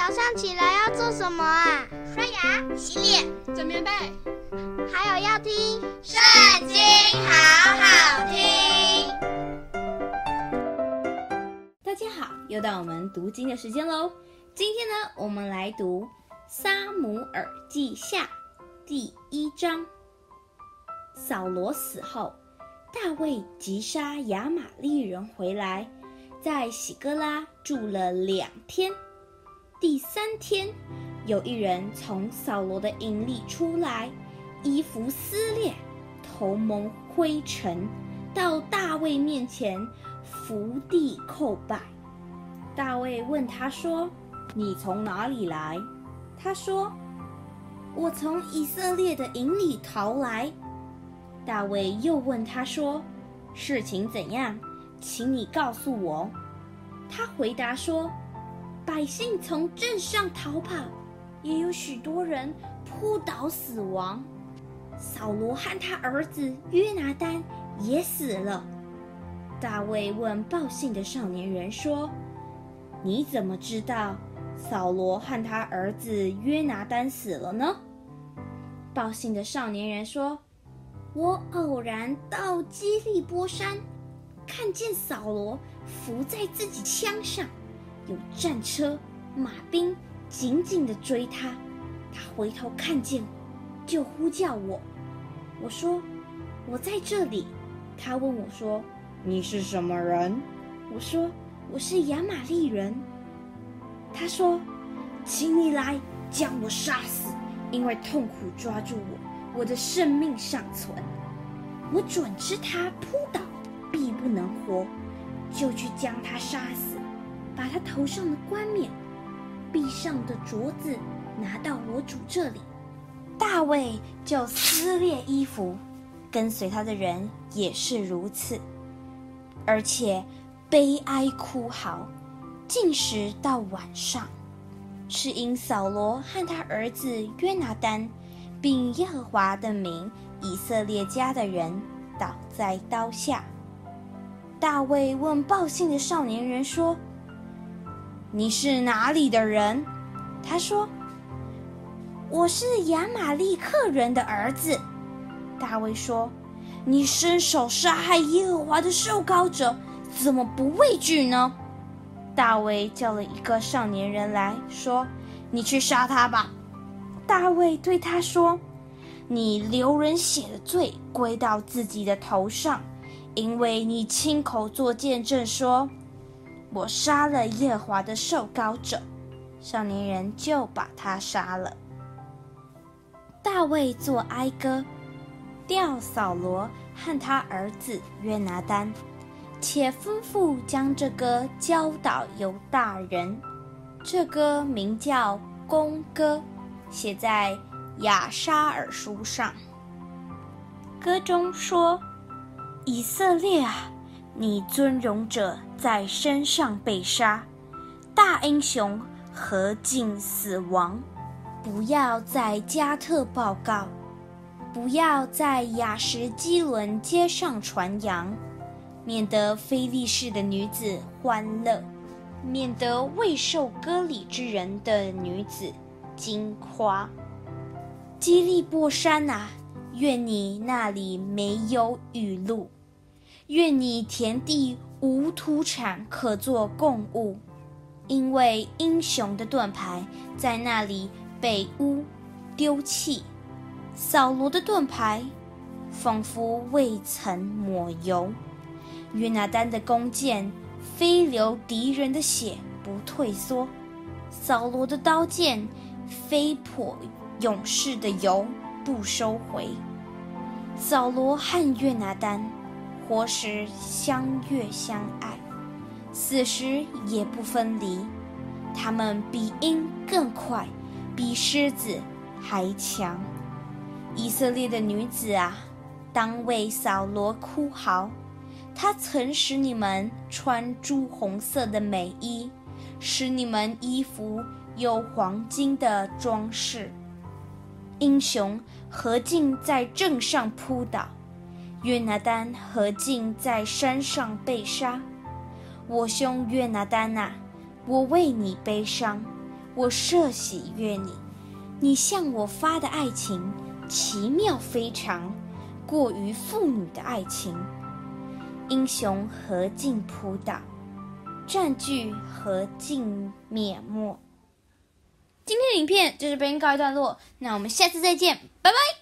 早上起来要做什么啊？刷牙、洗脸、整棉被，还有要听《圣经》，好好听。大家好，又到我们读经的时间喽。今天呢，我们来读《撒母耳记下》第一章。扫罗死后，大卫击杀亚玛力人回来，在喜哥拉住了两天。第三天，有一人从扫罗的营里出来，衣服撕裂，头蒙灰尘，到大卫面前伏地叩拜。大卫问他说：“你从哪里来？”他说：“我从以色列的营里逃来。”大卫又问他说：“事情怎样？请你告诉我。”他回答说。百姓从镇上逃跑，也有许多人扑倒死亡。扫罗和他儿子约拿单也死了。大卫问报信的少年人说：“你怎么知道扫罗和他儿子约拿单死了呢？”报信的少年人说：“我偶然到基利波山，看见扫罗伏在自己枪上。”有战车、马兵紧紧地追他，他回头看见我，就呼叫我。我说：“我在这里。”他问我说：“你是什么人？”我说：“我是亚玛力人。”他说：“请你来将我杀死，因为痛苦抓住我，我的生命尚存。我准知他扑倒，必不能活，就去将他杀死。”把他头上的冠冕、臂上的镯子拿到我主这里，大卫就撕裂衣服，跟随他的人也是如此，而且悲哀哭嚎，进食到晚上，是因扫罗和他儿子约拿单，并耶和华的名以色列家的人倒在刀下。大卫问报信的少年人说，你是哪里的人？他说：“我是亚玛力克人的儿子。”大卫说：“你伸手杀害耶和华的受膏者，怎么不畏惧呢？”大卫叫了一个少年人来说：“你去杀他吧。”大卫对他说：“你流人血的罪归到自己的头上，因为你亲口作见证说。”我杀了耶和华的受膏者，少年人就把他杀了。大卫作哀歌，吊扫罗和他儿子约拿单，且吩咐将这歌教导犹大人。这歌名叫《宫歌》，写在亚沙尔书上。歌中说：“以色列啊！”你尊荣者在山上被杀，大英雄何竟死亡？不要在加特报告，不要在亚什基伦街上传扬，免得非利士的女子欢乐，免得未受割礼之人的女子惊夸。基利波山啊，愿你那里没有雨露。愿你田地无土产可作供物，因为英雄的盾牌在那里被污丢弃，扫罗的盾牌仿佛未曾抹油，约拿单的弓箭非流敌人的血不退缩，扫罗的刀剑非破勇士的油不收回，扫罗和约拿单。活时相悦相爱，死时也不分离。他们比鹰更快，比狮子还强。以色列的女子啊，当为扫罗哭嚎。他曾使你们穿朱红色的美衣，使你们衣服有黄金的装饰。英雄何竟在阵上扑倒？约拿丹何竟在山上被杀？我兄约拿单哪，我为你悲伤，我设喜悦你。你向我发的爱情奇妙非常，过于妇女的爱情。英雄何尽扑倒，占据何尽灭没。今天影片就这边告一段落，那我们下次再见，拜拜。